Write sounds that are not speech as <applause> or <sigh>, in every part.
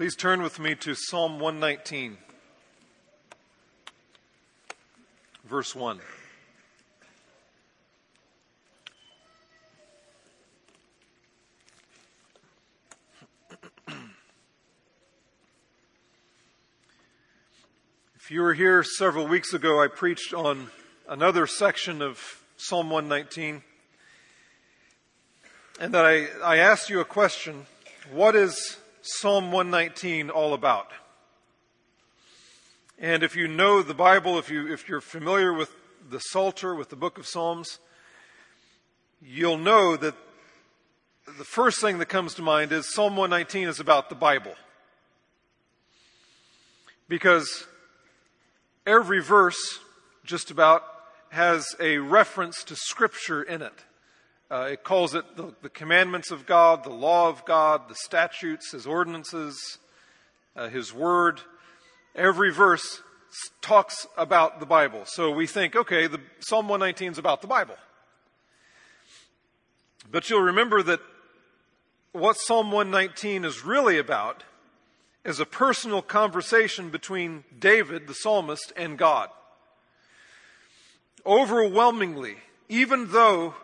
Please turn with me to Psalm 119, verse 1. <clears throat> If you were here several weeks ago, I preached on another section of Psalm 119. And that I, I asked you a question What is Psalm 119 all about? And if you know the Bible, if, you, if you're familiar with the Psalter, with the book of Psalms, you'll know that the first thing that comes to mind is Psalm 119 is about the Bible. Because every verse, just about, has a reference to Scripture in it. Uh, it calls it the, the, commandments of God, the law of God, the statutes, His ordinances, uh, His Word. Every verse talks about the Bible. So we think, okay, the Psalm 119 is about the Bible. But you'll remember that what Psalm 119 is really about is a personal conversation between David, the psalmist, and God. Overwhelmingly, even though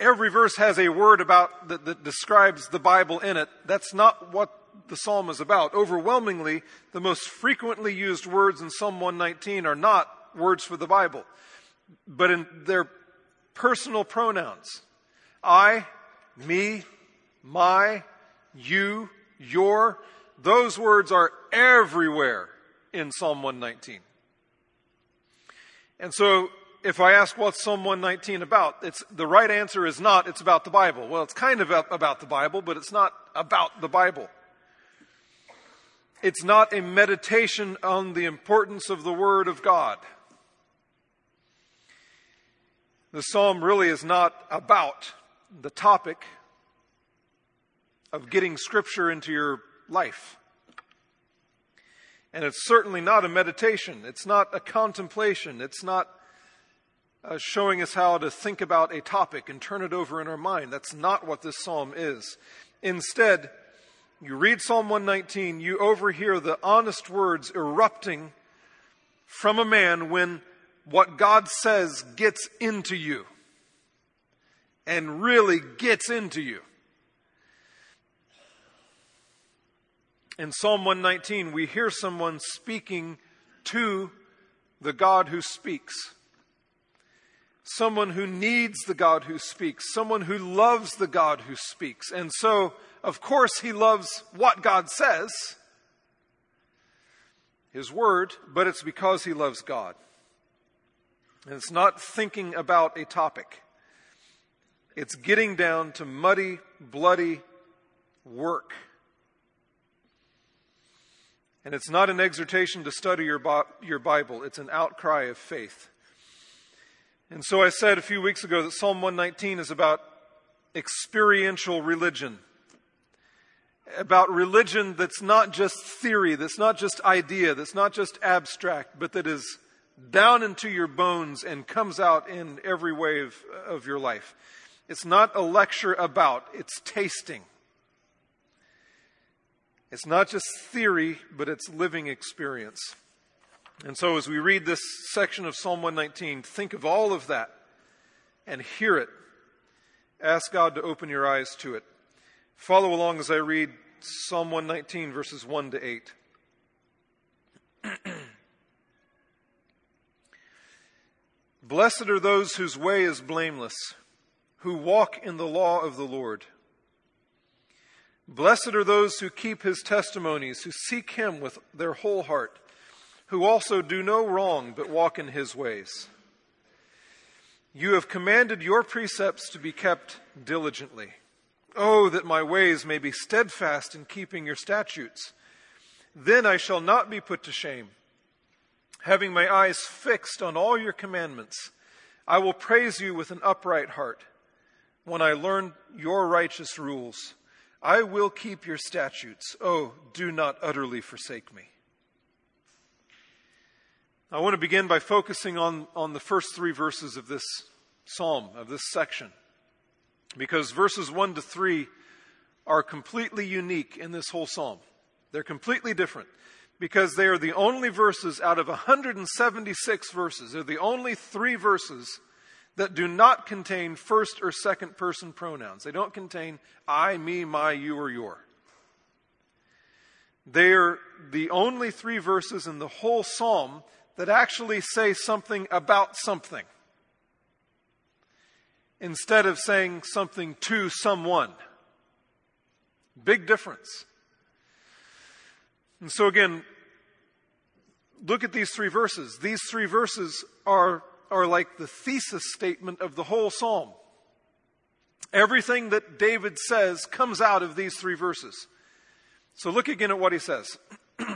every verse has a word about that, that describes the Bible in it, that's not what the psalm is about. Overwhelmingly, the most frequently used words in Psalm 119 are not words for the Bible, but in their personal pronouns. I, me, my, you, your, those words are everywhere in Psalm 119. And so, if I ask what's Psalm 119 about, it's, the right answer is not, it's about the Bible. Well, it's kind of about the Bible, but it's not about the Bible. It's not a meditation on the importance of the Word of God. The psalm really is not about the topic of getting Scripture into your life. And it's certainly not a meditation. It's not a contemplation. It's not uh, showing us how to think about a topic and turn it over in our mind. That's not what this psalm is. Instead, you read Psalm 119, you overhear the honest words erupting from a man when what God says gets into you and really gets into you. In Psalm 119, we hear someone speaking to the God who speaks. Someone who needs the God who speaks. Someone who loves the God who speaks. And so, of course, he loves what God says, his word, but it's because he loves God. And it's not thinking about a topic. It's getting down to muddy, bloody work and it's not an exhortation to study your, your Bible, it's an outcry of faith. And so I said a few weeks ago that Psalm 119 is about experiential religion. About religion that's not just theory, that's not just idea, that's not just abstract, but that is down into your bones and comes out in every way of, of your life. It's not a lecture about, it's tasting. It's not just theory, but it's living experience. And so, as we read this section of Psalm 119, think of all of that and hear it. Ask God to open your eyes to it. Follow along as I read Psalm 119, verses 1 to 8. <clears throat> Blessed are those whose way is blameless, who walk in the law of the Lord. Blessed are those who keep his testimonies, who seek him with their whole heart, who also do no wrong but walk in his ways. You have commanded your precepts to be kept diligently. Oh, that my ways may be steadfast in keeping your statutes. Then I shall not be put to shame. Having my eyes fixed on all your commandments, I will praise you with an upright heart when I learn your righteous rules. I will keep your statutes. Oh, do not utterly forsake me. I want to begin by focusing on, on the first three verses of this psalm, of this section, because verses 1 to 3 are completely unique in this whole psalm. They're completely different because they are the only verses out of 176 verses. They're the only three verses that do not contain first or second person pronouns. They don't contain I, me, my, you, or your. They are the only three verses in the whole psalm that actually say something about something instead of saying something to someone. Big difference. And so again, look at these three verses. These three verses are, are like the thesis statement of the whole psalm. Everything that David says comes out of these three verses. So look again at what he says. <clears throat>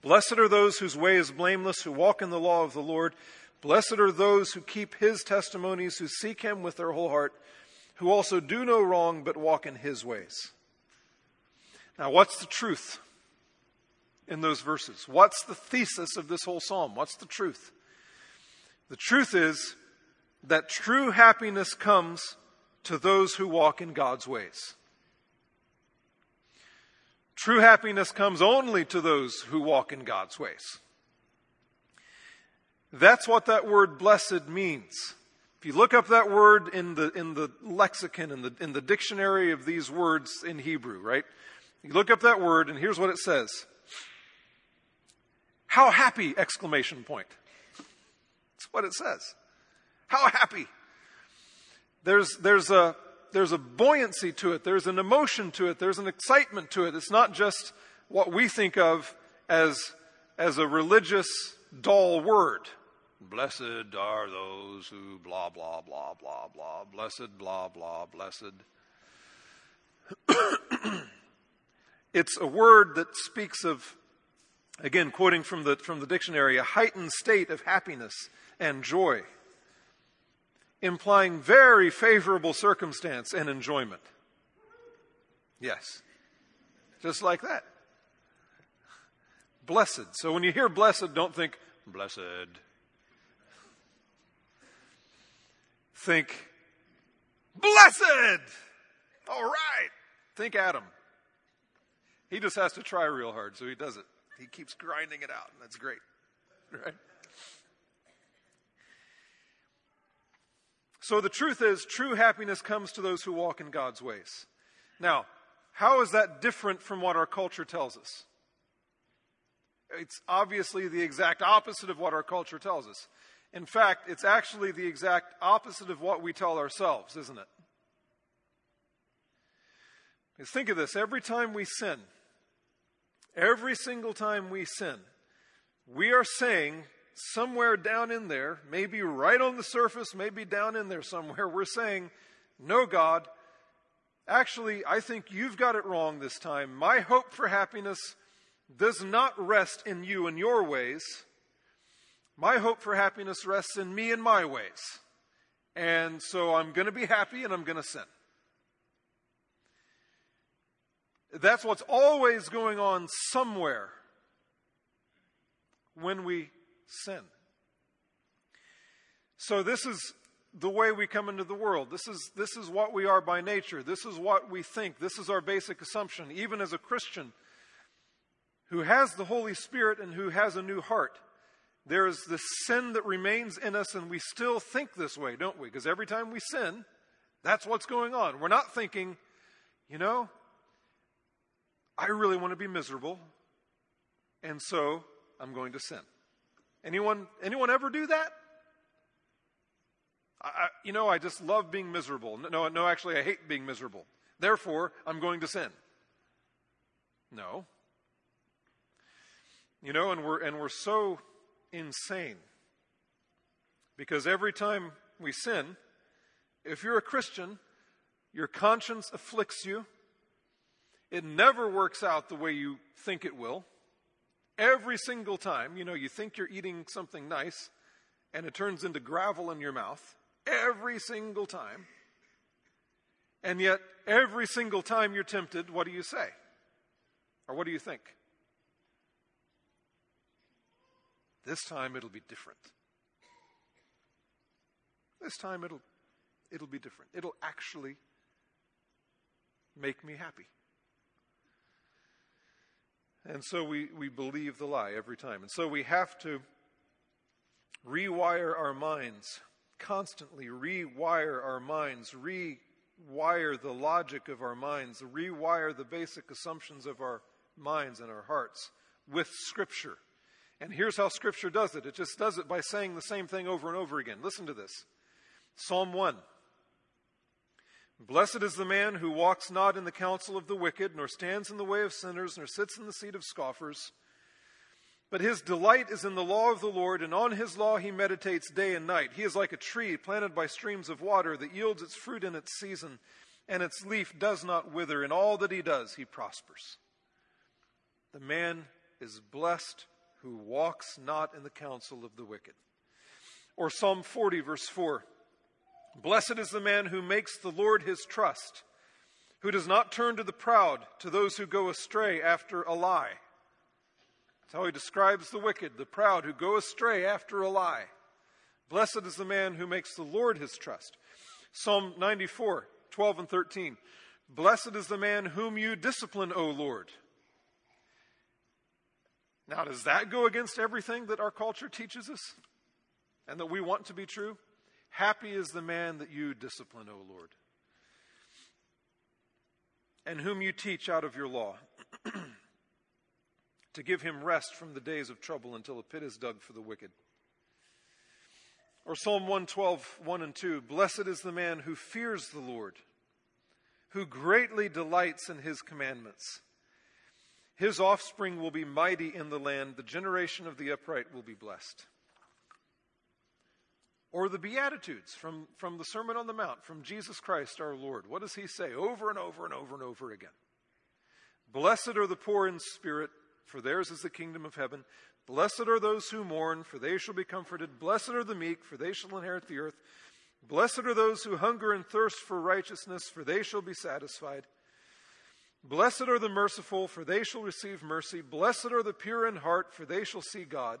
Blessed are those whose way is blameless, who walk in the law of the Lord. Blessed are those who keep his testimonies, who seek him with their whole heart, who also do no wrong, but walk in his ways. Now, what's the truth in those verses? What's the thesis of this whole psalm? What's the truth? The truth is that true happiness comes to those who walk in God's ways. True happiness comes only to those who walk in God's ways. That's what that word blessed means. If you look up that word in the, in the lexicon, in the, in the dictionary of these words in Hebrew, right? You look up that word, and here's what it says How happy! Exclamation point. That's what it says. How happy! There's, there's a, there's a buoyancy to it, there's an emotion to it, there's an excitement to it. It's not just what we think of as, as a religious, dull word. Blessed are those who blah, blah, blah, blah, blah. Blessed, blah, blah, blessed. <clears throat> it's a word that speaks of, again, quoting from the, from the dictionary, a heightened state of happiness and joy implying very favorable circumstance and enjoyment. Yes. Just like that. Blessed. So when you hear blessed, don't think, blessed. Think, blessed! All right. Think Adam. He just has to try real hard, so he does it. He keeps grinding it out, and that's great. Right? So the truth is, true happiness comes to those who walk in God's ways. Now, how is that different from what our culture tells us? It's obviously the exact opposite of what our culture tells us. In fact, it's actually the exact opposite of what we tell ourselves, isn't it? Because think of this every time we sin, every single time we sin, we are saying somewhere down in there, maybe right on the surface, maybe down in there somewhere, we're saying, No, God, actually, I think you've got it wrong this time. My hope for happiness does not rest in you and your ways. My hope for happiness rests in me and my ways. And so I'm going to be happy and I'm going to sin. That's what's always going on somewhere when we sin. So, this is the way we come into the world. This is, this is what we are by nature. This is what we think. This is our basic assumption. Even as a Christian who has the Holy Spirit and who has a new heart, there is this sin that remains in us, and we still think this way, don't we? Because every time we sin, that's what's going on. We're not thinking, you know, I really want to be miserable, and so I'm going to sin. Anyone, anyone ever do that? I, you know, I just love being miserable. No, no, actually, I hate being miserable. Therefore, I'm going to sin. No. You know, and we're, and we're so insane because every time we sin, if you're a Christian, your conscience afflicts you. It never works out the way you think it will. Every single time, you know, you think you're eating something nice and it turns into gravel in your mouth. Every single time. And yet, every single time you're tempted, what do you say? Or what do you think? This time it'll be different. This time it'll, it'll be different. It'll actually make me happy. And so we, we believe the lie every time. And so we have to rewire our minds, constantly rewire our minds, rewire the logic of our minds, rewire the basic assumptions of our minds and our hearts with Scripture. And here's how Scripture does it it just does it by saying the same thing over and over again. Listen to this Psalm 1. Blessed is the man who walks not in the counsel of the wicked, nor stands in the way of sinners, nor sits in the seat of scoffers. But his delight is in the law of the Lord, and on his law he meditates day and night. He is like a tree planted by streams of water that yields its fruit in its season, and its leaf does not wither. In all that he does, he prospers. The man is blessed who walks not in the counsel of the wicked. Or Psalm 40, verse 4 Blessed is the man who makes the Lord his trust, who does not turn to the proud, to those who go astray after a lie. That's how he describes the wicked, the proud who go astray after a lie. Blessed is the man who makes the Lord his trust. Psalm 94, 12 and 13. Blessed is the man whom you discipline, O Lord. Now, does that go against everything that our culture teaches us and that we want to be true? Happy is the man that you discipline, O Lord, and whom you teach out of your law, <clears throat> to give him rest from the days of trouble until a pit is dug for the wicked. Or Psalm 112, 1 and 2 Blessed is the man who fears the Lord, who greatly delights in his commandments. His offspring will be mighty in the land, the generation of the upright will be blessed. Or the Beatitudes from, from the Sermon on the Mount, from Jesus Christ our Lord. What does he say over and over and over and over again? Blessed are the poor in spirit, for theirs is the kingdom of heaven. Blessed are those who mourn, for they shall be comforted. Blessed are the meek, for they shall inherit the earth. Blessed are those who hunger and thirst for righteousness, for they shall be satisfied. Blessed are the merciful, for they shall receive mercy. Blessed are the pure in heart, for they shall see God.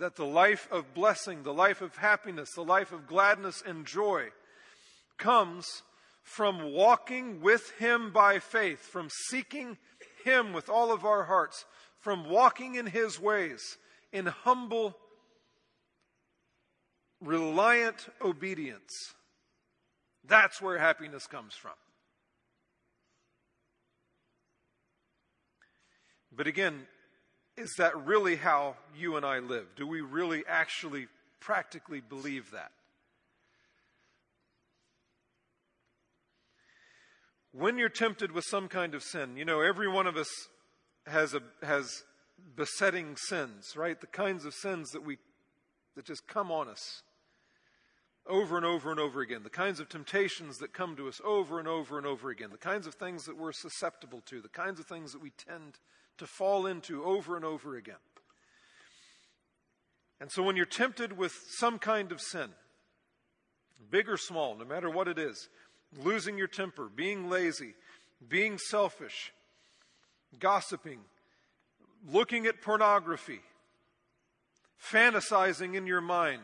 that the life of blessing, the life of happiness, the life of gladness and joy comes from walking with Him by faith, from seeking Him with all of our hearts, from walking in His ways in humble, reliant obedience. That's where happiness comes from. But again, is that really how you and I live? Do we really actually practically believe that? When you're tempted with some kind of sin, you know, every one of us has a has besetting sins, right? The kinds of sins that we that just come on us over and over and over again, the kinds of temptations that come to us over and over and over again, the kinds of things that we're susceptible to, the kinds of things that we tend to fall into over and over again. And so when you're tempted with some kind of sin, big or small, no matter what it is, losing your temper, being lazy, being selfish, gossiping, looking at pornography, fantasizing in your mind,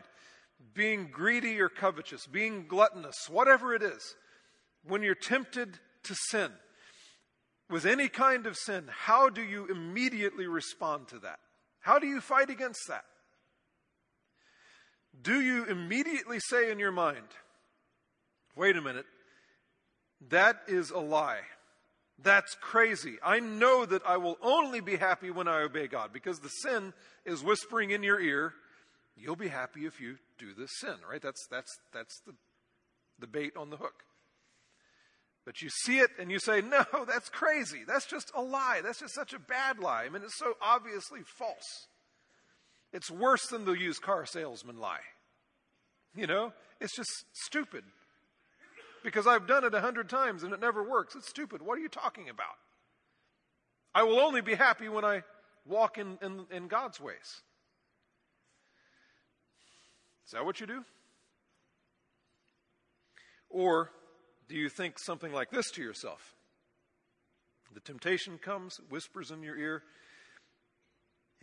being greedy or covetous, being gluttonous, whatever it is, when you're tempted to sin, with any kind of sin, how do you immediately respond to that? How do you fight against that? Do you immediately say in your mind, wait a minute, that is a lie. That's crazy. I know that I will only be happy when I obey God because the sin is whispering in your ear, you'll be happy if you do this sin, right? That's, that's, that's the, the bait on the hook. But you see it and you say, no, <laughs> that's crazy. That's just a lie. That's just such a bad lie. I mean, it's so obviously false. It's worse than the used car salesman lie. You know, it's just stupid. Because I've done it a hundred times and it never works. It's stupid. What are you talking about? I will only be happy when I walk in, in, in God's ways. Is that what you do? Or do you think something like this to yourself? The temptation comes, whispers in your ear,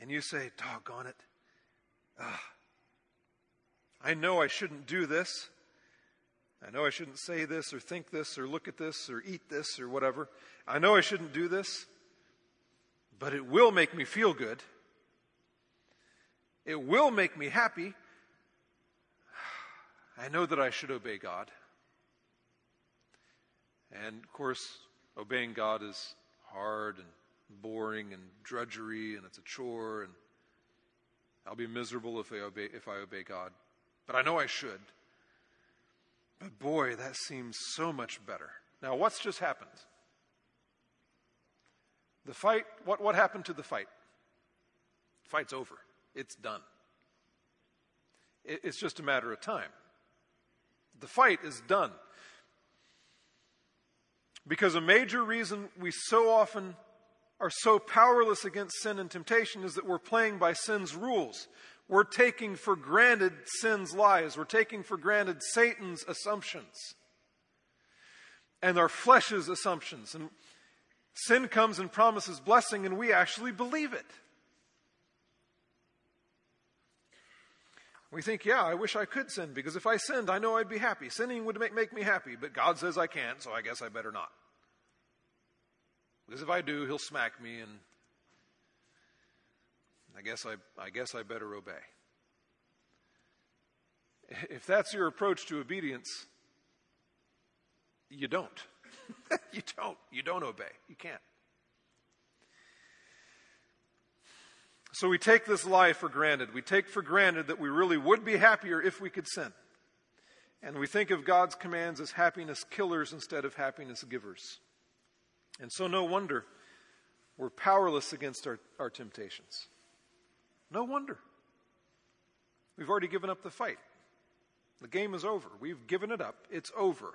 and you say, Doggone it. Ah, I know I shouldn't do this. I know I shouldn't say this or think this or look at this or eat this or whatever. I know I shouldn't do this, but it will make me feel good. It will make me happy. <sighs> I know that I should obey God. And of course, obeying God is hard and boring and drudgery and it's a chore and I'll be miserable if I obey, if I obey God. But I know I should. But boy, that seems so much better. Now, what's just happened? The fight, what, what happened to the fight? Fight's over. It's done. It, it's just a matter of time. The fight is done. Because a major reason we so often are so powerless against sin and temptation is that we're playing by sin's rules. We're taking for granted sin's lies. We're taking for granted Satan's assumptions and our flesh's assumptions. And sin comes and promises blessing, and we actually believe it. We think, yeah, I wish I could sin because if I sinned, I know I'd be happy. Sinning would make, make me happy, but God says I can't, so I guess I better not. Because if I do, He'll smack me, and I guess I, I guess I better obey. If that's your approach to obedience, you don't. <laughs> you don't. You don't obey. You can't. So we take this life for granted. We take for granted that we really would be happier if we could sin. And we think of God's commands as happiness killers instead of happiness givers. And so, no wonder we're powerless against our, our temptations. No wonder. We've already given up the fight. The game is over. We've given it up. It's over.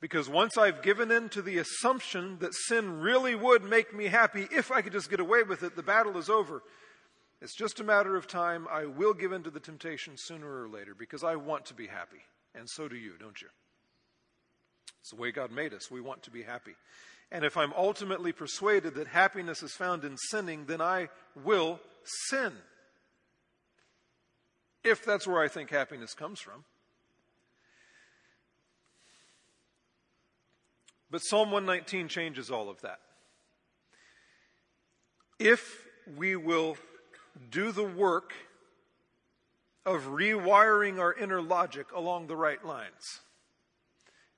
Because once I've given in to the assumption that sin really would make me happy if I could just get away with it, the battle is over. It's just a matter of time. I will give in to the temptation sooner or later because I want to be happy. And so do you, don't you? It's the way God made us. We want to be happy. And if I'm ultimately persuaded that happiness is found in sinning, then I will sin. If that's where I think happiness comes from. But Psalm 119 changes all of that. If we will do the work of rewiring our inner logic along the right lines,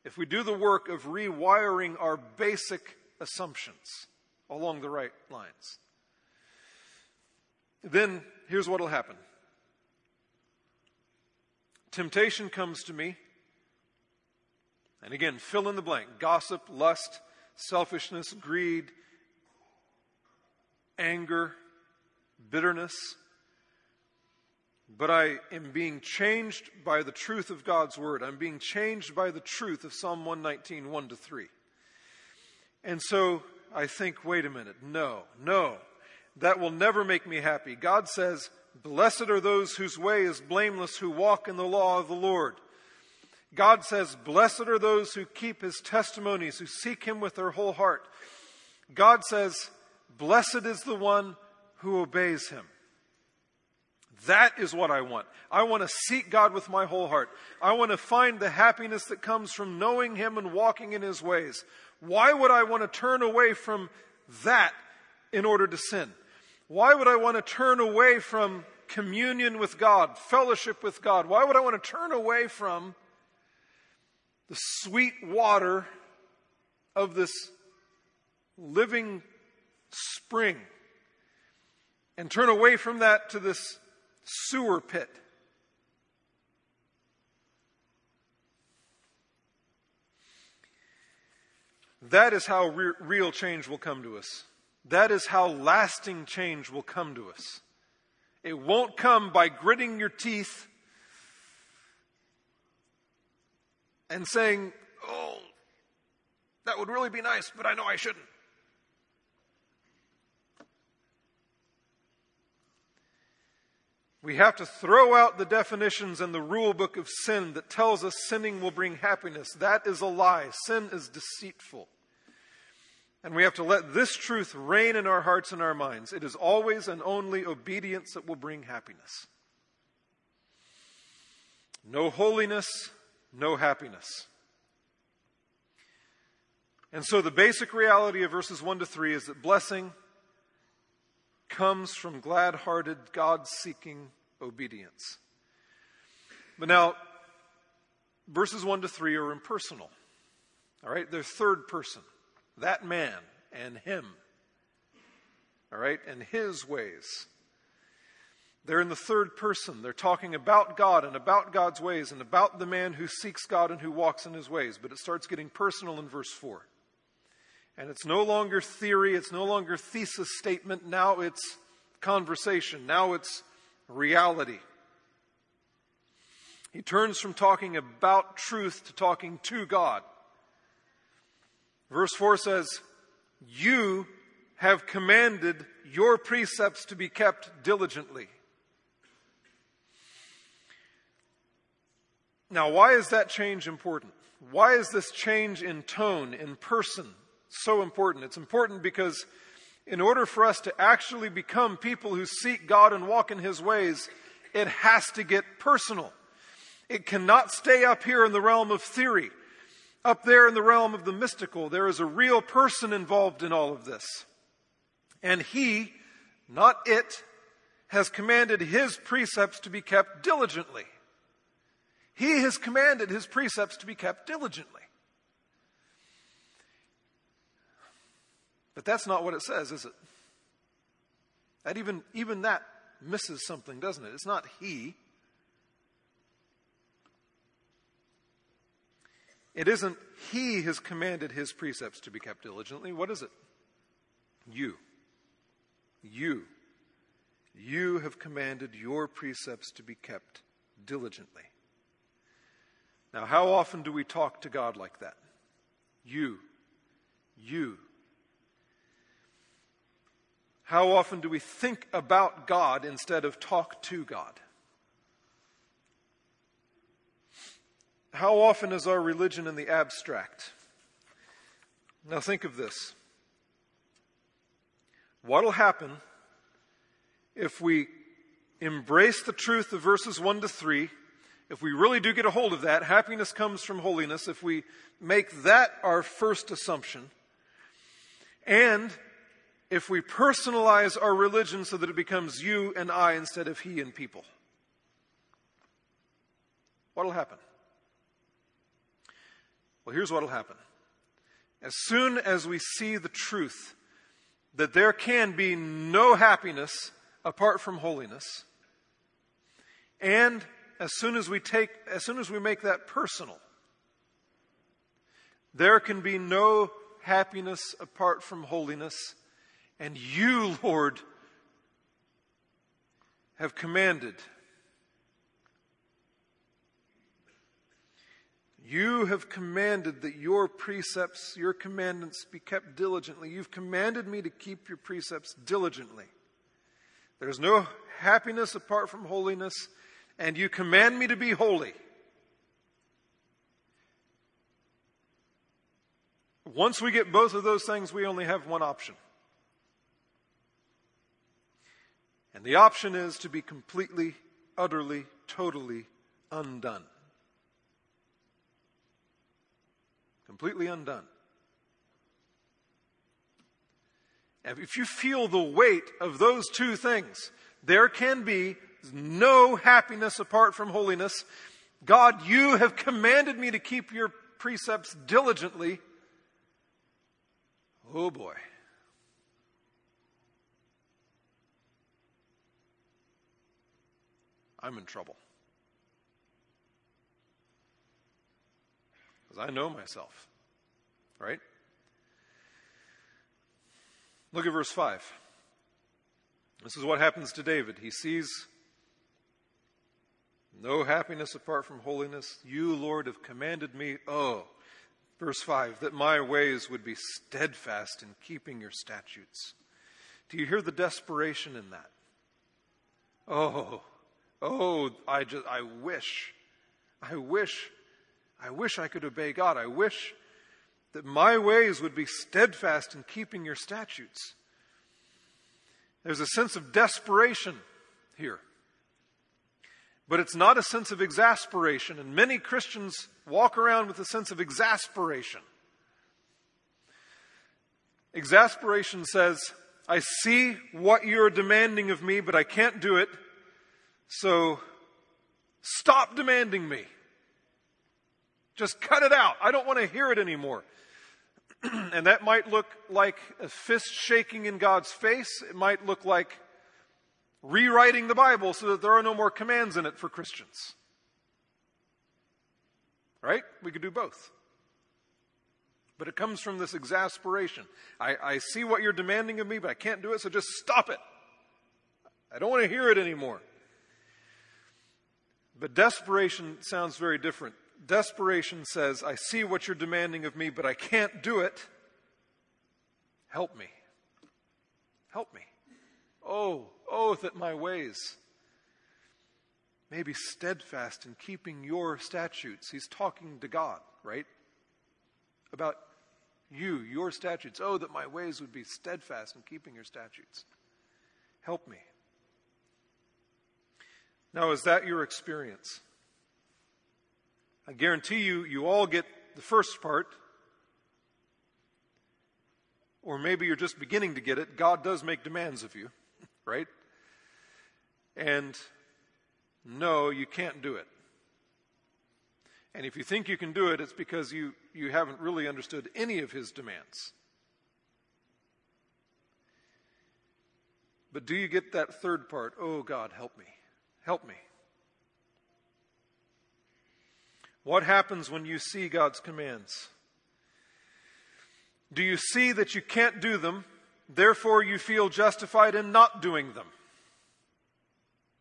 if we do the work of rewiring our basic assumptions along the right lines, then here's what will happen temptation comes to me and again, fill in the blank gossip, lust, selfishness, greed, anger, bitterness. But I am being changed by the truth of God's word. I'm being changed by the truth of Psalm 119, 1 to 3. And so I think, wait a minute, no, no, that will never make me happy. God says, Blessed are those whose way is blameless, who walk in the law of the Lord. God says, Blessed are those who keep his testimonies, who seek him with their whole heart. God says, Blessed is the one who obeys him. That is what I want. I want to seek God with my whole heart. I want to find the happiness that comes from knowing him and walking in his ways. Why would I want to turn away from that in order to sin? Why would I want to turn away from communion with God, fellowship with God? Why would I want to turn away from the sweet water of this living spring and turn away from that to this sewer pit. That is how re- real change will come to us. That is how lasting change will come to us. It won't come by gritting your teeth and saying, Oh, That would really be nice, but I know I shouldn't. We have to throw out the definitions and the rule book of sin that tells us sinning will bring happiness. That is a lie. Sin is deceitful. And we have to let this truth reign in our hearts and our minds. It is always and only obedience that will bring happiness. No holiness, no happiness. And so the basic reality of verses 1 to 3 is that blessing comes from glad hearted, God seeking obedience. But now, verses 1 to 3 are impersonal. All right? They're third person. That man and him. All right? And his ways. They're in the third person. They're talking about God and about God's ways and about the man who seeks God and who walks in his ways. But it starts getting personal in verse 4. And it's no longer theory, it's no longer thesis statement. Now it's conversation. Now it's reality. He turns from talking about truth to talking to God. Verse 4 says, You have commanded your precepts to be kept diligently. Now, why is that change important? Why is this change in tone, in person, so important. It's important because in order for us to actually become people who seek God and walk in His ways, it has to get personal. It cannot stay up here in the realm of theory. Up there in the realm of the mystical, there is a real person involved in all of this. And He, not it, has commanded His precepts to be kept diligently. He has commanded His precepts to be kept diligently. But that's not what it says, is it? That even, even that misses something, doesn't it? It's not he. It isn't he has commanded his precepts to be kept diligently. What is it? You. You. You have commanded your precepts to be kept diligently. Now, how often do we talk to God like that? You. You how often do we think about God instead of talk to God? How often is our religion in the abstract? Now think of this. What will happen if we embrace the truth of verses 1 to 3? If we really do get a hold of that, happiness comes from holiness. If we make that our first assumption, and if we personalize our religion so that it becomes you and I instead of he and people? What will happen? Well, here's what will happen. As soon as we see the truth that there can be no happiness apart from holiness, and as soon as we take, as soon as we make that personal, there can be no happiness apart from holiness and you, <laughs> Lord, have commanded. You have commanded that your precepts, your commandments be kept diligently. You've commanded me to keep your precepts diligently. There's no happiness apart from holiness, and you command me to be holy. Once we get both of those things, we only have one option. And the option is to be completely, utterly, totally undone. Completely undone. And if you feel the weight of those two things, there can be no happiness apart from holiness. God, you have commanded me to keep your precepts diligently. Oh boy. I'm in trouble. Because I know myself. Right? Look at verse 5. This is what happens to David. He sees no happiness apart from holiness. You, Lord, have commanded me. Oh, Verse 5 that my ways would be steadfast in keeping your statutes. Do you hear the desperation in that? Oh, oh, I just, I wish, I wish, I wish I could obey God. I wish that my ways would be steadfast in keeping your statutes. There's a sense of desperation here. But it's not a sense of exasperation, and many Christians walk around with a sense of exasperation. Exasperation says, I see what you're demanding of me, but I can't do it, so stop demanding me. Just cut it out. I don't want to hear it anymore. <clears throat> and that might look like a fist shaking in God's face. It might look like rewriting the Bible so that there are no more commands in it for Christians. Right? We could do both. But it comes from this exasperation. I, I see what you're demanding of me, but I can't do it, so just stop it. I don't want to hear it anymore. But desperation sounds very different. Desperation says, I see what you're demanding of me, but I can't do it. Help me. Help me. Oh, oh, that my ways may be steadfast in keeping your statutes. He's talking to God, right? About you, your statutes. Oh, that my ways would be steadfast in keeping your statutes. Help me. Now, is that your experience? I guarantee you, you all get the first part. Or maybe you're just beginning to get it. God does make demands of you, <laughs> right? And no, you can't do it. And if you think you can do it, it's because you, you haven't really understood any of his demands. But do you get that third part? Oh, God, help me. Help me. What happens when you see God's commands? Do you see that you can't do them, therefore you feel justified in not doing them?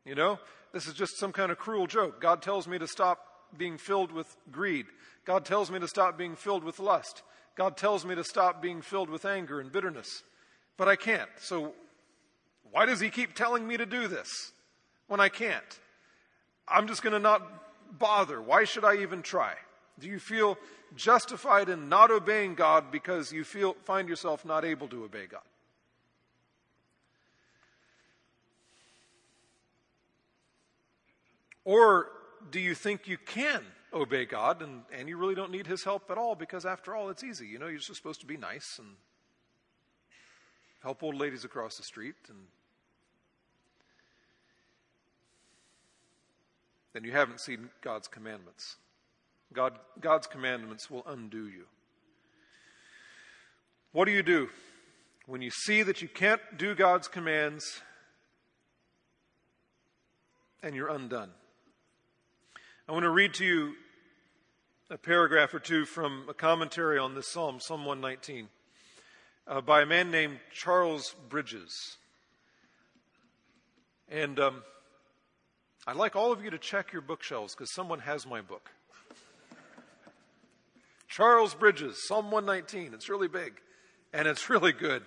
You know, this is just some kind of cruel joke. God tells me to stop being filled with greed. God tells me to stop being filled with lust. God tells me to stop being filled with anger and bitterness. But I can't. So why does He keep telling me to do this when I can't? I'm just going to not bother? Why should I even try? Do you feel justified in not obeying God because you feel, find yourself not able to obey God? Or do you think you can obey God and, and you really don't need His help at all because, after all, it's easy? You know, you're just supposed to be nice and help old ladies across the street and then you haven't seen God's commandments. God, God's commandments will undo you. What do you do when you see that you can't do God's commands and you're undone? I want to read to you a paragraph or two from a commentary on this psalm, Psalm 119, uh, by a man named Charles Bridges. And um, I'd like all of you to check your bookshelves because someone has my book. Charles Bridges, Psalm 119. It's really big and it's really good.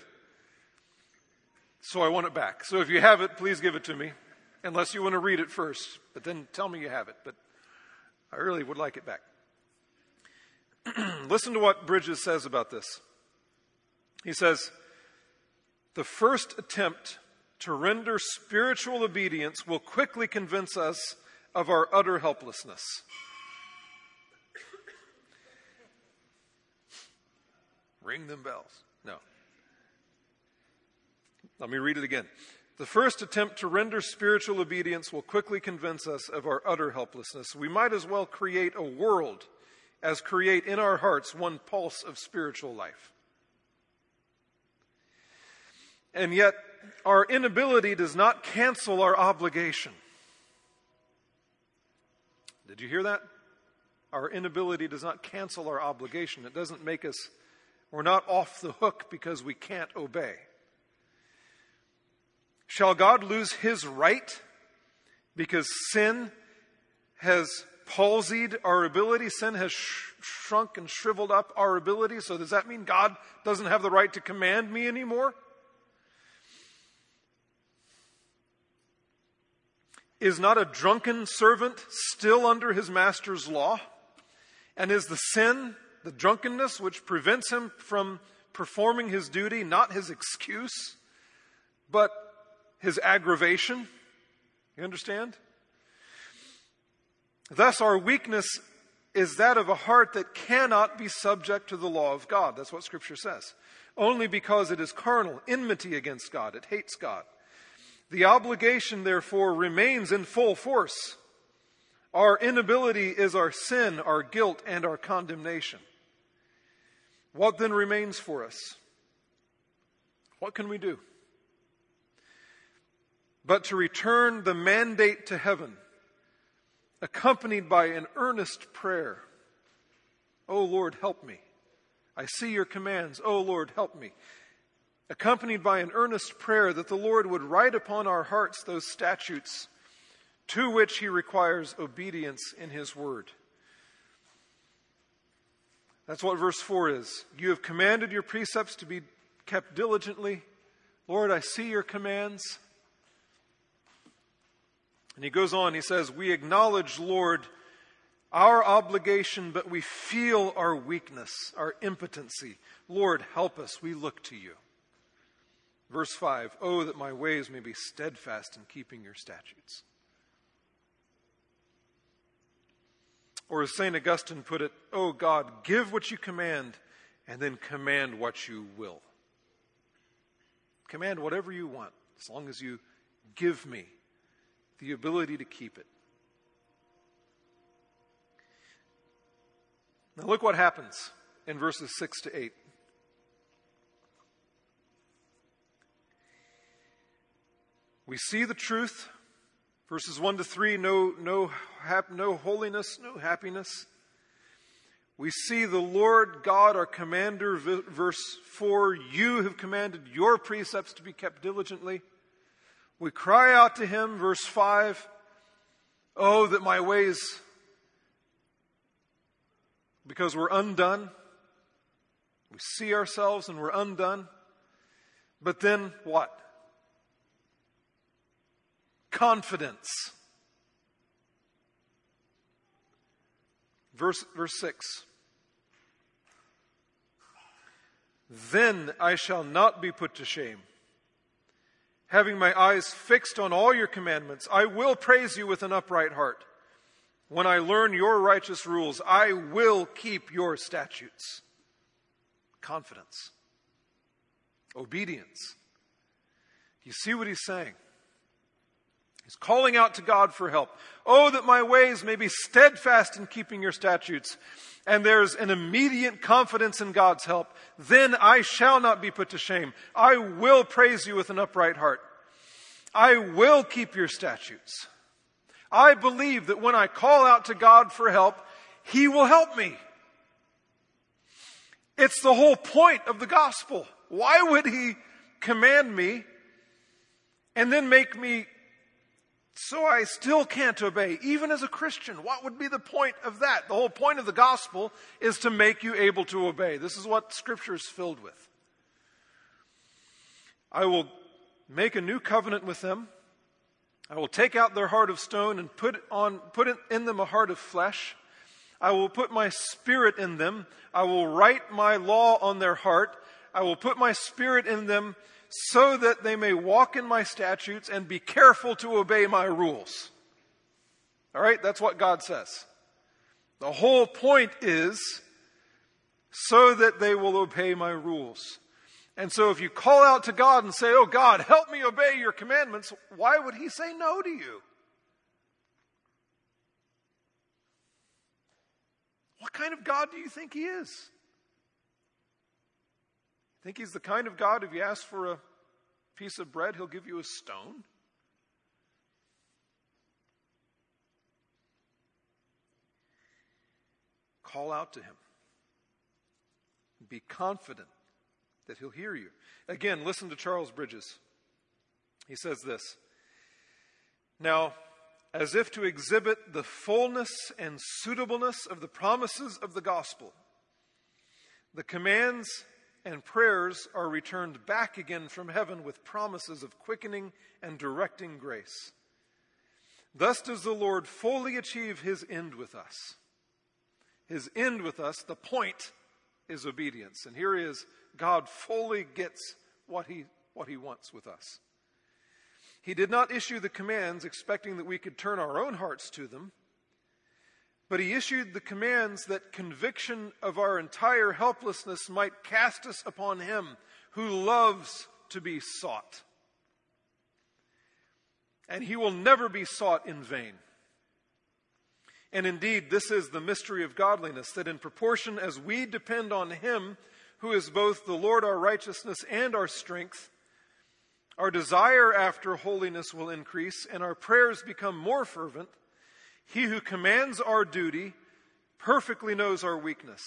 So I want it back. So if you have it, please give it to me, unless you want to read it first. But then tell me you have it. But I really would like it back. <clears throat> Listen to what Bridges says about this. He says, The first attempt to render spiritual obedience will quickly convince us of our utter helplessness. Ring them bells. No. Let me read it again. The first attempt to render spiritual obedience will quickly convince us of our utter helplessness. We might as well create a world as create in our hearts one pulse of spiritual life. And yet, our inability does not cancel our obligation. Did you hear that? Our inability does not cancel our obligation. It doesn't make us, we're not off the hook because we can't obey. Shall God lose his right because sin has palsied our ability. Sin has sh- shrunk and shriveled up our ability. So does that mean God doesn't have the right to command me anymore? Is not a drunken servant still under his master's law? And is the sin, the drunkenness, which prevents him from performing his duty, not his excuse, but his aggravation? You understand? Thus, our weakness is that of a heart that cannot be subject to the law of God. That's what Scripture says. Only because it is carnal, enmity against God, it hates God. The obligation, therefore, remains in full force. Our inability is our sin, our guilt, and our condemnation. What then remains for us? What can we do? But to return the mandate to heaven, accompanied by an earnest prayer. Oh Lord, help me. I see your commands. Oh Lord, help me accompanied by an earnest prayer that the Lord would write upon our hearts those statutes to which he requires obedience in his word. That's what verse 4 is. You have commanded your precepts to be kept diligently. Lord, I see your commands. And he goes on, he says, We acknowledge, Lord, our obligation, but we feel our weakness, our impotency. Lord, help us. We look to you. Verse 5 Oh, that my ways may be steadfast in keeping your statutes. Or as St. Augustine put it, Oh God, give what you command, and then command what you will. Command whatever you want, as long as you give me the ability to keep it. Now, look what happens in verses 6 to 8. We see the truth. Verses 1 to 3 no, no, hap, no holiness, no happiness. We see the Lord God, our commander, verse 4 You have commanded your precepts to be kept diligently. We cry out to him, verse 5 Oh, that my ways, because we're undone. We see ourselves and we're undone. But then what? confidence. Verse, verse 6. Then I shall not be put to shame. Having my eyes fixed on all your commandments, I will praise you with an upright heart. When I learn your righteous rules, I will keep your statutes. Confidence. Obedience. You see what he's saying? He's calling out to God for help. Oh, that my ways may be steadfast in keeping your statutes. And there's an immediate confidence in God's help. Then I shall not be put to shame. I will praise you with an upright heart. I will keep your statutes. I believe that when I call out to God for help, He will help me. It's the whole point of the gospel. Why would He command me and then make me so I still can't obey, even as a Christian. What would be the point of that? The whole point of the gospel is to make you able to obey. This is what Scripture is filled with. I will make a new covenant with them. I will take out their heart of stone and put, on, put in them a heart of flesh. I will put my spirit in them. I will write my law on their heart. I will put my spirit in them so that they may walk in my statutes and be careful to obey my rules. All right, that's what God says. The whole point is so that they will obey my rules. And so if you call out to God and say, Oh God, help me obey your commandments, why would he say no to you? What kind of God do you think he is? Think he's the kind of God, if you ask for a piece of bread, he'll give you a stone? Call out to him. Be confident that he'll hear you. Again, listen to Charles Bridges. He says this Now, as if to exhibit the fullness and suitableness of the promises of the gospel. The commands and prayers are returned back again from heaven with promises of quickening and directing grace. Thus does the Lord fully achieve his end with us. His end with us, the point is obedience. And here is God fully gets what he, what he wants with us. He did not issue the commands expecting that we could turn our own hearts to them, but he issued the commands that conviction of our entire helplessness might cast us upon him who loves to be sought. And he will never be sought in vain. And indeed, this is the mystery of godliness that in proportion as we depend on Him, who is both the Lord our righteousness and our strength, our desire after holiness will increase and our prayers become more fervent. He who commands our duty perfectly knows our weakness.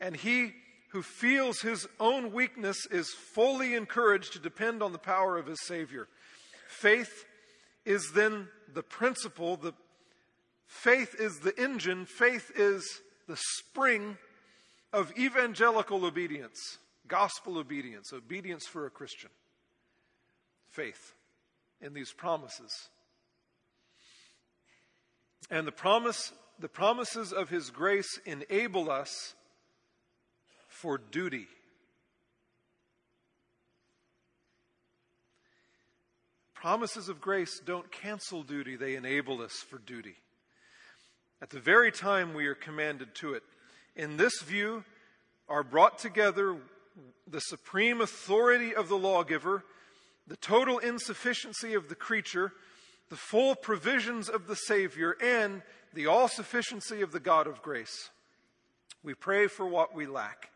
And he who feels his own weakness is fully encouraged to depend on the power of his Savior. Faith is then the principle, the Faith is the engine, faith is the spring of evangelical obedience, gospel obedience, obedience for a Christian. Faith in these promises. And the promise the promises of his grace enable us for duty. Promises of grace don't cancel duty, they enable us for duty at the very time we are commanded to it. In this view are brought together the supreme authority of the lawgiver, the total insufficiency of the creature, the full provisions of the Savior, and the all sufficiency of the God of grace. We pray for what we lack.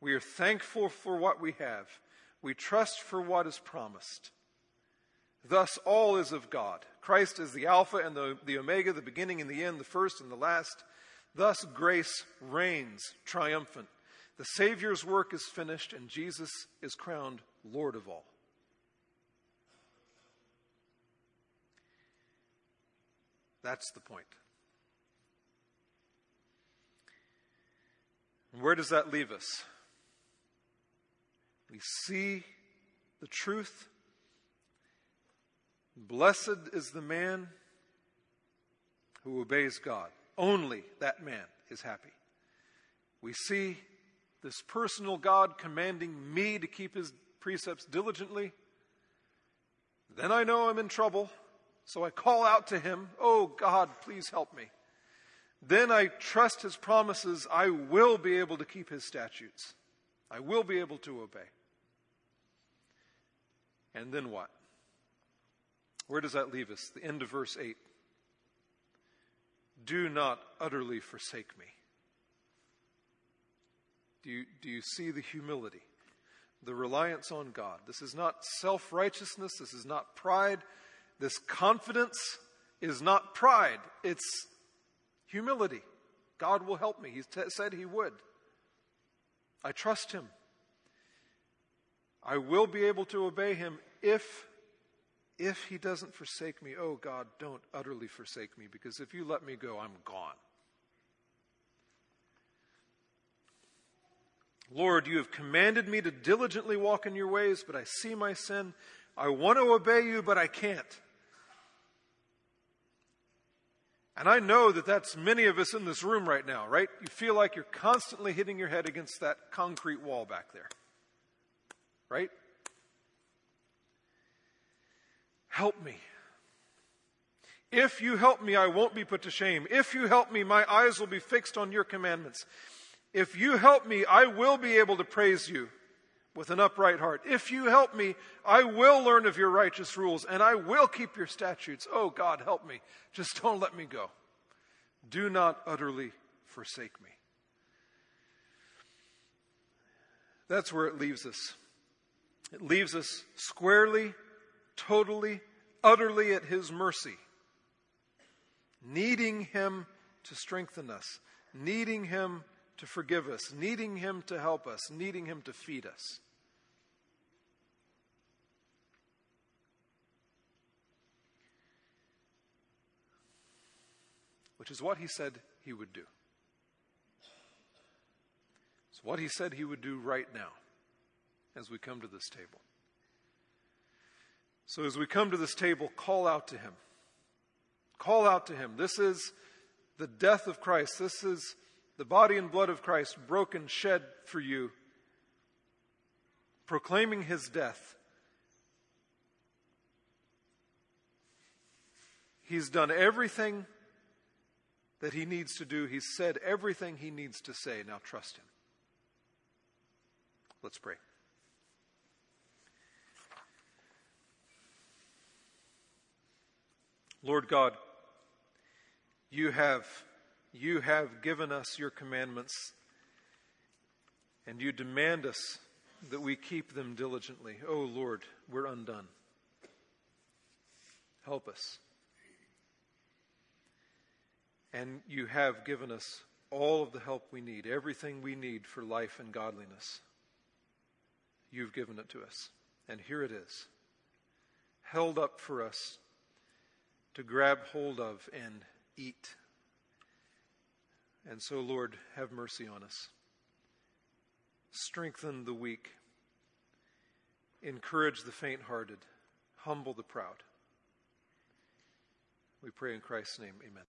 We are thankful for what we have. We trust for what is promised. Thus, all is of God. Christ is the Alpha and the, the Omega, the beginning and the end, the first and the last. Thus, grace reigns triumphant. The Savior's work is finished, and Jesus is crowned Lord of all. That's the point. And where does that leave us? We see the truth Blessed is the man who obeys God. Only that man is happy. We see this personal God commanding me to keep his precepts diligently. Then I know I'm in trouble, so I call out to him, Oh God, please help me. Then I trust his promises. I will be able to keep his statutes. I will be able to obey. And then what? Where does that leave us? The end of verse 8. Do not utterly forsake me. Do you, do you see the humility, the reliance on God? This is not self righteousness. This is not pride. This confidence is not pride. It's humility. God will help me. He t- said He would. I trust Him. I will be able to obey Him if if he doesn't forsake me, oh God, don't utterly forsake me, because if you let me go, I'm gone. Lord, you have commanded me to diligently walk in your ways, but I see my sin. I want to obey you, but I can't. And I know that that's many of us in this room right now, right? You feel like you're constantly hitting your head against that concrete wall back there, right? Help me. If you help me, I won't be put to shame. If you help me, my eyes will be fixed on your commandments. If you help me, I will be able to praise you with an upright heart. If you help me, I will learn of your righteous rules and I will keep your statutes. Oh God, help me. Just don't let me go. Do not utterly forsake me. That's where it leaves us. It leaves us squarely totally, utterly at His mercy, needing Him to strengthen us, needing Him to forgive us, needing Him to help us, needing Him to feed us. Which is what he said he would do. It's what he said he would do right now as we come to this table. So, as we come to this table, call out to him. Call out to him. This is the death of Christ. This is the body and blood of Christ broken, shed for you, proclaiming his death. He's done everything that he needs to do. He's said everything he needs to say. Now trust him. Let's pray. Lord God, you have, you have given us your commandments, and you demand us that we keep them diligently. Oh Lord, we're undone. Help us. And you have given us all of the help we need, everything we need for life and godliness. You've given it to us. And here it is, held up for us to grab hold of and eat. And so, Lord, have mercy on us. Strengthen the weak. Encourage the faint hearted. Humble the proud. We pray in Christ's name. Amen.